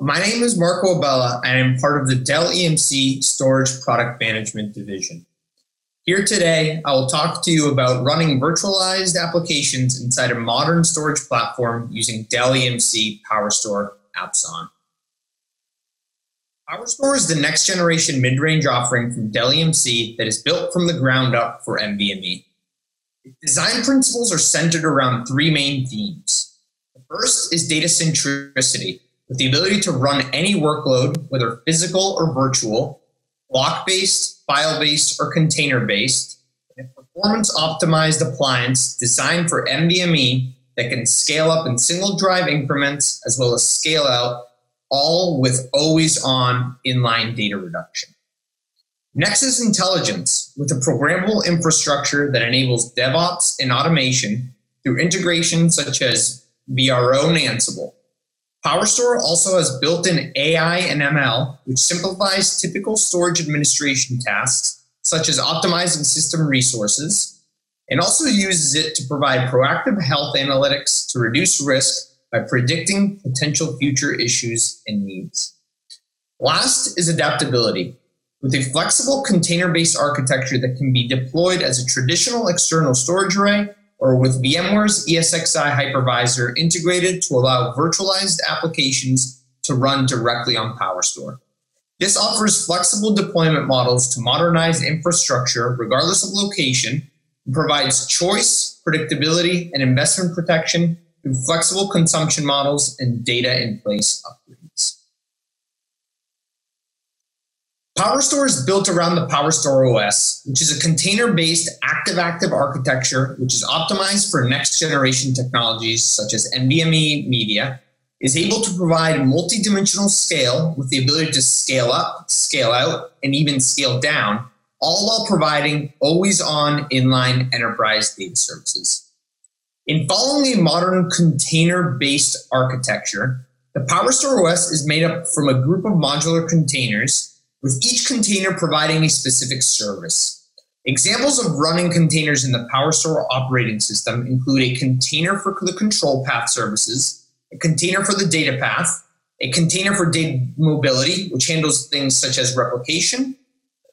my name is Marco Abela, and I'm part of the Dell EMC Storage Product Management Division. Here today, I will talk to you about running virtualized applications inside a modern storage platform using Dell EMC PowerStore AppsOn. PowerStore is the next generation mid-range offering from Dell EMC that is built from the ground up for NVMe. Design principles are centered around three main themes. The first is data centricity, with the ability to run any workload, whether physical or virtual, block based, file based, or container based, a performance optimized appliance designed for NVMe that can scale up in single drive increments as well as scale out, all with always on inline data reduction. Next is intelligence with a programmable infrastructure that enables DevOps and automation through integration such as VRO and Ansible. PowerStore also has built-in AI and ML, which simplifies typical storage administration tasks, such as optimizing system resources, and also uses it to provide proactive health analytics to reduce risk by predicting potential future issues and needs. Last is adaptability with a flexible container-based architecture that can be deployed as a traditional external storage array or with VMware's ESXi hypervisor integrated to allow virtualized applications to run directly on PowerStore. This offers flexible deployment models to modernize infrastructure regardless of location and provides choice, predictability, and investment protection through flexible consumption models and data in place upgrades. PowerStore is built around the PowerStore OS, which is a container based active active architecture which is optimized for next generation technologies such as NVMe media, is able to provide multidimensional scale with the ability to scale up, scale out, and even scale down, all while providing always on inline enterprise data services. In following a modern container based architecture, the PowerStore OS is made up from a group of modular containers with each container providing a specific service. Examples of running containers in the PowerStore operating system include a container for the control path services, a container for the data path, a container for data mobility, which handles things such as replication,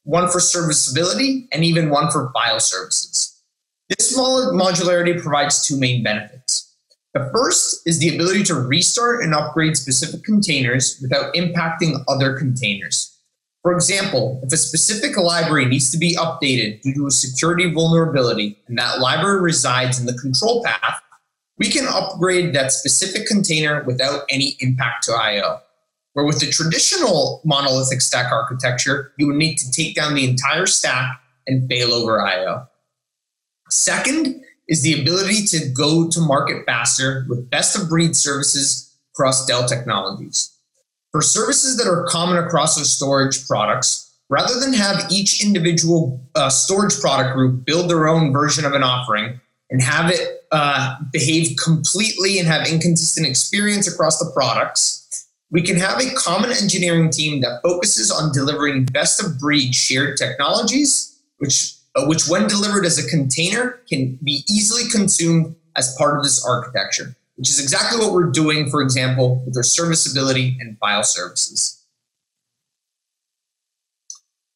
one for serviceability, and even one for file services. This modularity provides two main benefits. The first is the ability to restart and upgrade specific containers without impacting other containers. For example, if a specific library needs to be updated due to a security vulnerability and that library resides in the control path, we can upgrade that specific container without any impact to I/O. Where with the traditional monolithic stack architecture, you would need to take down the entire stack and fail over I/O. Second is the ability to go to market faster with best of breed services across Dell technologies. For services that are common across our storage products, rather than have each individual uh, storage product group build their own version of an offering and have it uh, behave completely and have inconsistent experience across the products, we can have a common engineering team that focuses on delivering best of breed shared technologies, which, uh, which when delivered as a container can be easily consumed as part of this architecture which is exactly what we're doing, for example, with our serviceability and file services.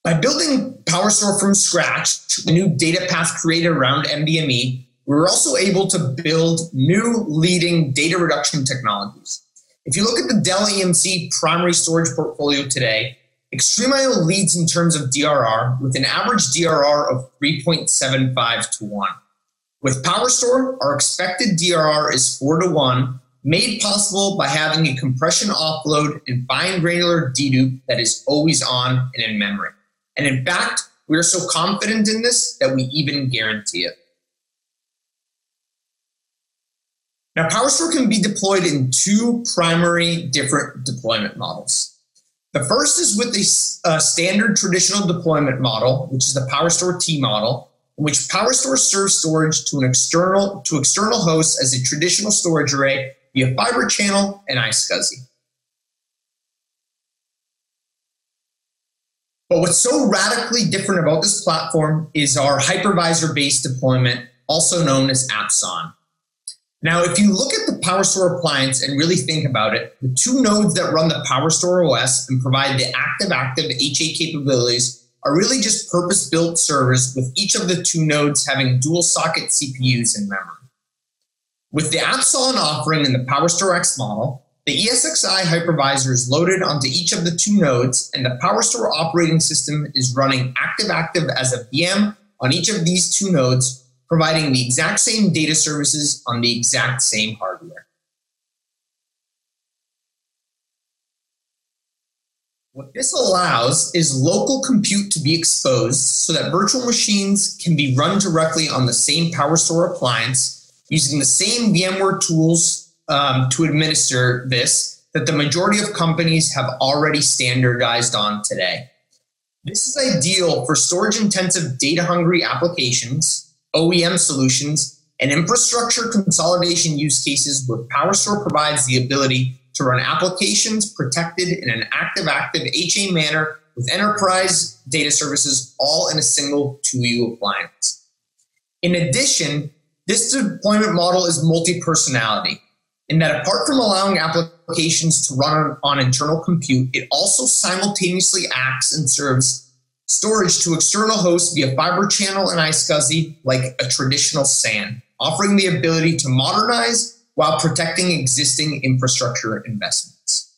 By building PowerStore from scratch, a new data path created around NVMe, we are also able to build new leading data reduction technologies. If you look at the Dell EMC primary storage portfolio today, XtremIO leads in terms of DRR with an average DRR of 3.75 to 1. With PowerStore, our expected DRR is 4 to 1, made possible by having a compression offload and fine granular dedupe that is always on and in memory. And in fact, we are so confident in this that we even guarantee it. Now, PowerStore can be deployed in two primary different deployment models. The first is with a, a standard traditional deployment model, which is the PowerStore T model, in which PowerStore serves storage to an external to external hosts as a traditional storage array via Fiber Channel and iSCSI. But what's so radically different about this platform is our hypervisor-based deployment, also known as AppsOn. Now, if you look at the PowerStore appliance and really think about it, the two nodes that run the PowerStore OS and provide the active-active HA capabilities are really just purpose-built servers with each of the two nodes having dual socket CPUs in memory. With the AppsON offering and the PowerStore X model, the ESXi hypervisor is loaded onto each of the two nodes and the PowerStore operating system is running active-active as a VM on each of these two nodes providing the exact same data services on the exact same hardware. What this allows is local compute to be exposed so that virtual machines can be run directly on the same PowerStore appliance using the same VMware tools um, to administer this that the majority of companies have already standardized on today. This is ideal for storage intensive data hungry applications OEM solutions, and infrastructure consolidation use cases where PowerStore provides the ability to run applications protected in an active-active HA manner with enterprise data services all in a single 2U appliance. In addition, this deployment model is multi-personality in that apart from allowing applications to run on, on internal compute, it also simultaneously acts and serves storage to external hosts via fiber channel and iSCSI like a traditional SAN, offering the ability to modernize while protecting existing infrastructure investments.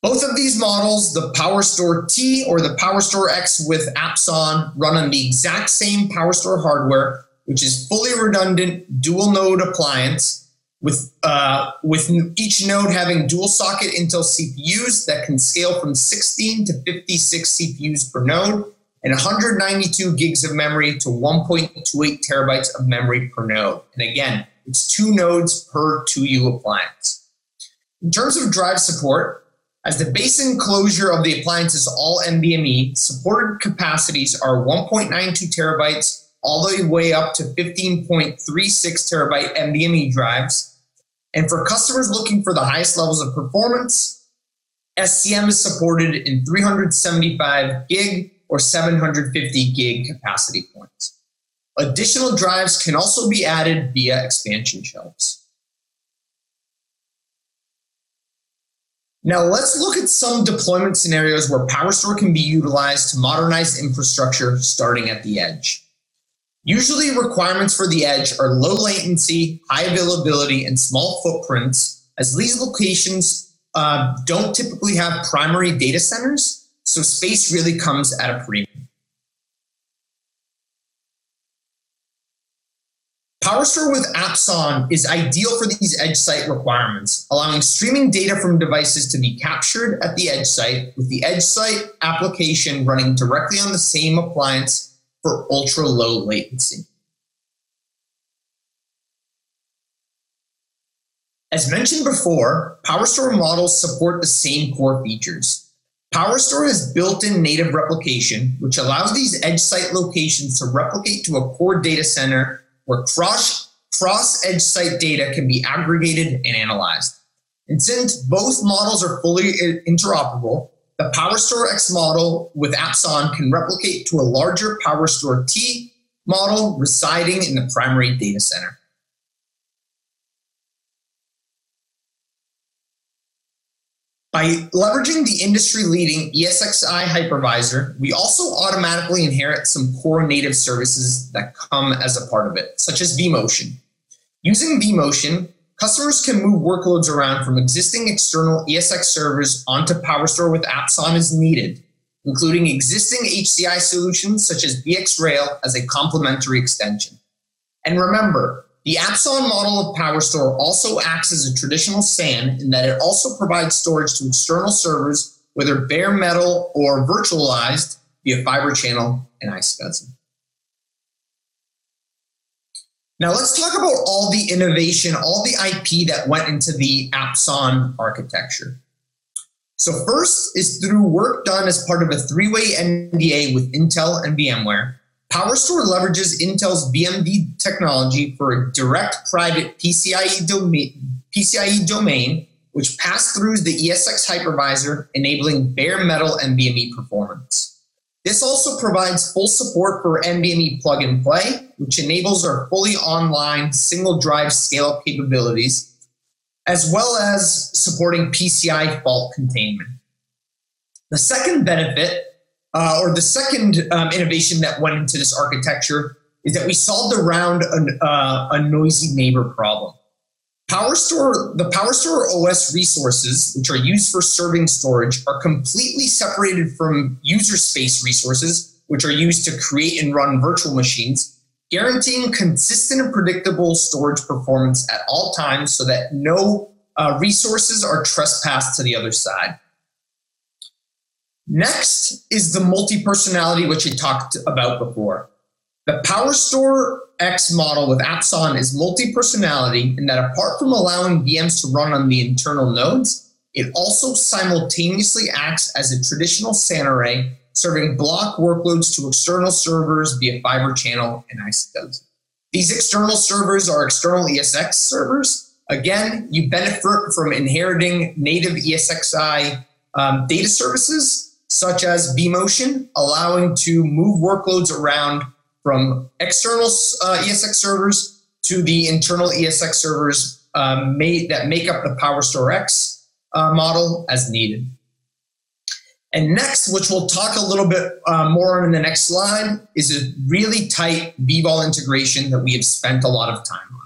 Both of these models, the PowerStore T or the PowerStore X with AppsON, run on the exact same PowerStore hardware, which is fully redundant dual node appliance with uh, with each node having dual socket Intel CPUs that can scale from 16 to 56 CPUs per node and 192 gigs of memory to 1.28 terabytes of memory per node. And again, it's two nodes per 2U appliance. In terms of drive support, as the base enclosure of the appliance is all NVMe, supported capacities are 1.92 terabytes all the way up to 15.36 terabyte NVMe drives. And for customers looking for the highest levels of performance, SCM is supported in 375 gig or 750 gig capacity points. Additional drives can also be added via expansion shelves. Now let's look at some deployment scenarios where PowerStore can be utilized to modernize infrastructure starting at the edge. Usually requirements for the edge are low latency, high availability, and small footprints, as these locations uh, don't typically have primary data centers, so space really comes at a premium. PowerStore with AppsON is ideal for these edge site requirements, allowing streaming data from devices to be captured at the edge site with the edge site application running directly on the same appliance for ultra low latency. As mentioned before, PowerStore models support the same core features. PowerStore has built-in native replication, which allows these edge site locations to replicate to a core data center where cross, cross edge site data can be aggregated and analyzed. And since both models are fully interoperable, the PowerStore X model with AppsON can replicate to a larger PowerStore T model residing in the primary data center. By leveraging the industry-leading ESXi hypervisor, we also automatically inherit some core native services that come as a part of it, such as vMotion. Using vMotion, Customers can move workloads around from existing external ESX servers onto PowerStore with apps on as needed, including existing HCI solutions such as VxRail as a complementary extension. And remember, the AppsON model of PowerStore also acts as a traditional SAN in that it also provides storage to external servers, whether bare metal or virtualized via fiber channel and iSCSI. Now let's talk about all the innovation, all the IP that went into the AppsON architecture. So first is through work done as part of a three-way NDA with Intel and VMware. PowerStore leverages Intel's VMD technology for a direct private PCIe domain, PCIe domain which pass throughs the ESX hypervisor, enabling bare metal NVMe performance. This also provides full support for NVMe plug and play which enables our fully online single drive scale up capabilities, as well as supporting PCI fault containment. The second benefit, uh, or the second um, innovation that went into this architecture, is that we solved around a, uh, a noisy neighbor problem. PowerStore, the PowerStore OS resources, which are used for serving storage, are completely separated from user space resources, which are used to create and run virtual machines, guaranteeing consistent and predictable storage performance at all times so that no uh, resources are trespassed to the other side. Next is the multi personality, which we talked about before. The PowerStore X model with AppsON is multi personality in that apart from allowing VMs to run on the internal nodes, it also simultaneously acts as a traditional SAN array, serving block workloads to external servers via fiber channel and iSCSI. These external servers are external ESX servers. Again, you benefit from inheriting native ESXi um, data services such as vMotion, allowing to move workloads around from external uh, ESX servers to the internal ESX servers um, made, that make up the PowerStore X uh, model as needed. And next, which we'll talk a little bit uh, more on in the next slide, is a really tight vVol integration that we have spent a lot of time on.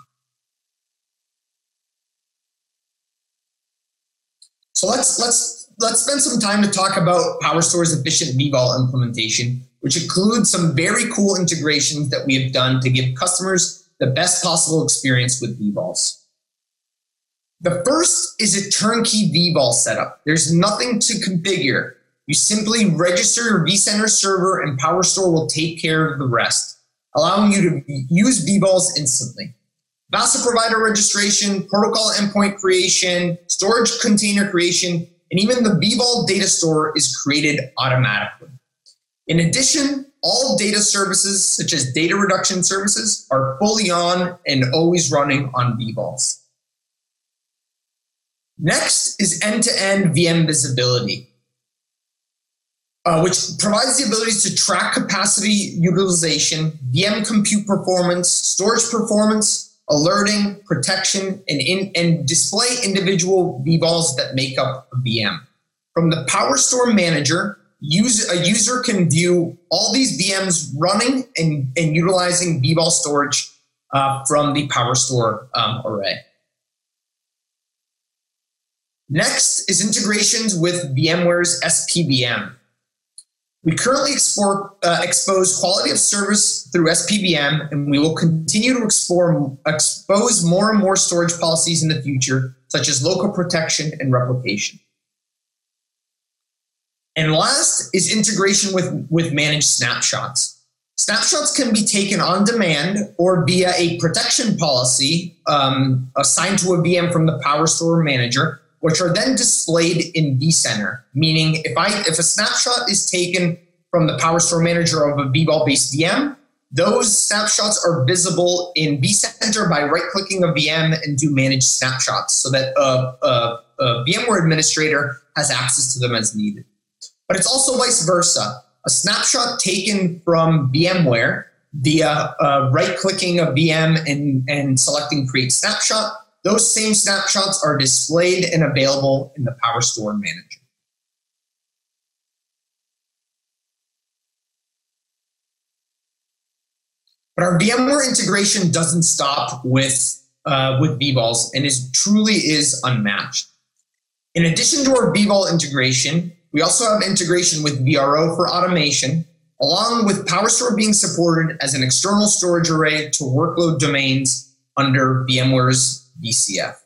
So let's let's let's spend some time to talk about PowerStore's efficient vVol implementation which includes some very cool integrations that we have done to give customers the best possible experience with vVols. The first is a turnkey vVol setup. There's nothing to configure. You simply register your vCenter server and PowerStore will take care of the rest, allowing you to use vVols instantly. VASA provider registration, protocol endpoint creation, storage container creation, and even the vVol data store is created automatically. In addition, all data services, such as data reduction services, are fully on and always running on vVols. Next is end-to-end VM visibility, uh, which provides the ability to track capacity utilization, VM compute performance, storage performance, alerting, protection, and, in, and display individual vVols that make up a VM. From the PowerStore Manager, use, a user can view all these VMs running and, and utilizing vVol storage uh, from the PowerStore um, array. Next is integrations with VMware's SPBM. We currently explore, uh, expose quality of service through SPBM, and we will continue to explore, expose more and more storage policies in the future, such as local protection and replication. And last is integration with, with managed snapshots. Snapshots can be taken on demand or via a protection policy um, assigned to a VM from the PowerStore manager, which are then displayed in vCenter. Meaning, if I if a snapshot is taken from the PowerStore manager of a vVol based VM, those snapshots are visible in vCenter by right-clicking a VM and do manage snapshots, so that a, a, a VMware administrator has access to them as needed but it's also vice versa. A snapshot taken from VMware via uh, right clicking a VM and, and selecting create snapshot, those same snapshots are displayed and available in the PowerStore manager. But our VMware integration doesn't stop with, uh, with vVols and is truly is unmatched. In addition to our vVol integration, we also have integration with VRO for automation, along with PowerStore being supported as an external storage array to workload domains under VMware's VCF.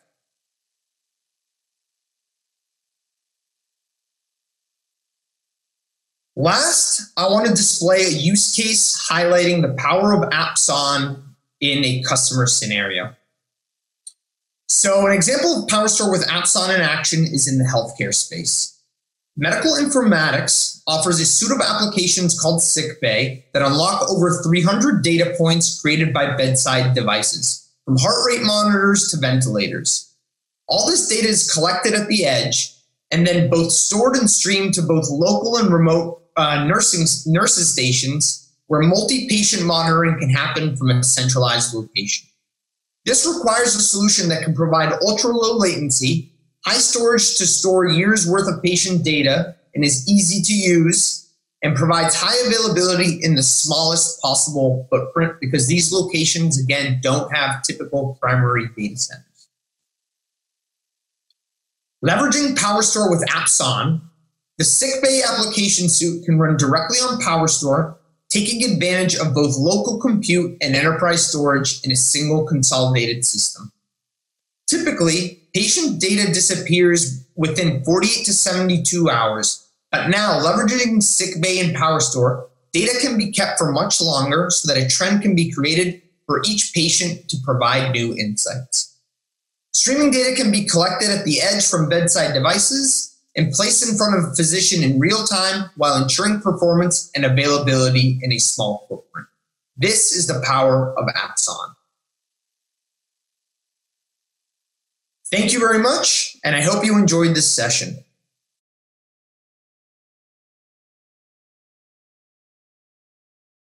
Last, I want to display a use case highlighting the power of AppsON in a customer scenario. So an example of PowerStore with AppsON in action is in the healthcare space. Medical informatics offers a suite of applications called SickBay that unlock over 300 data points created by bedside devices, from heart rate monitors to ventilators. All this data is collected at the edge and then both stored and streamed to both local and remote uh, nursing nurses stations where multi patient monitoring can happen from a centralized location. This requires a solution that can provide ultra low latency, high storage to store years worth of patient data, and is easy to use, and provides high availability in the smallest possible footprint because these locations, again, don't have typical primary data centers. Leveraging PowerStore with AppsON, the SickBay application suite can run directly on PowerStore, taking advantage of both local compute and enterprise storage in a single consolidated system. Typically, patient data disappears within 48 to 72 hours, but now leveraging SickBay and PowerStore, data can be kept for much longer so that a trend can be created for each patient to provide new insights. Streaming data can be collected at the edge from bedside devices and placed in front of a physician in real time while ensuring performance and availability in a small footprint. This is the power of AppsON. Thank you very much, and I hope you enjoyed this session.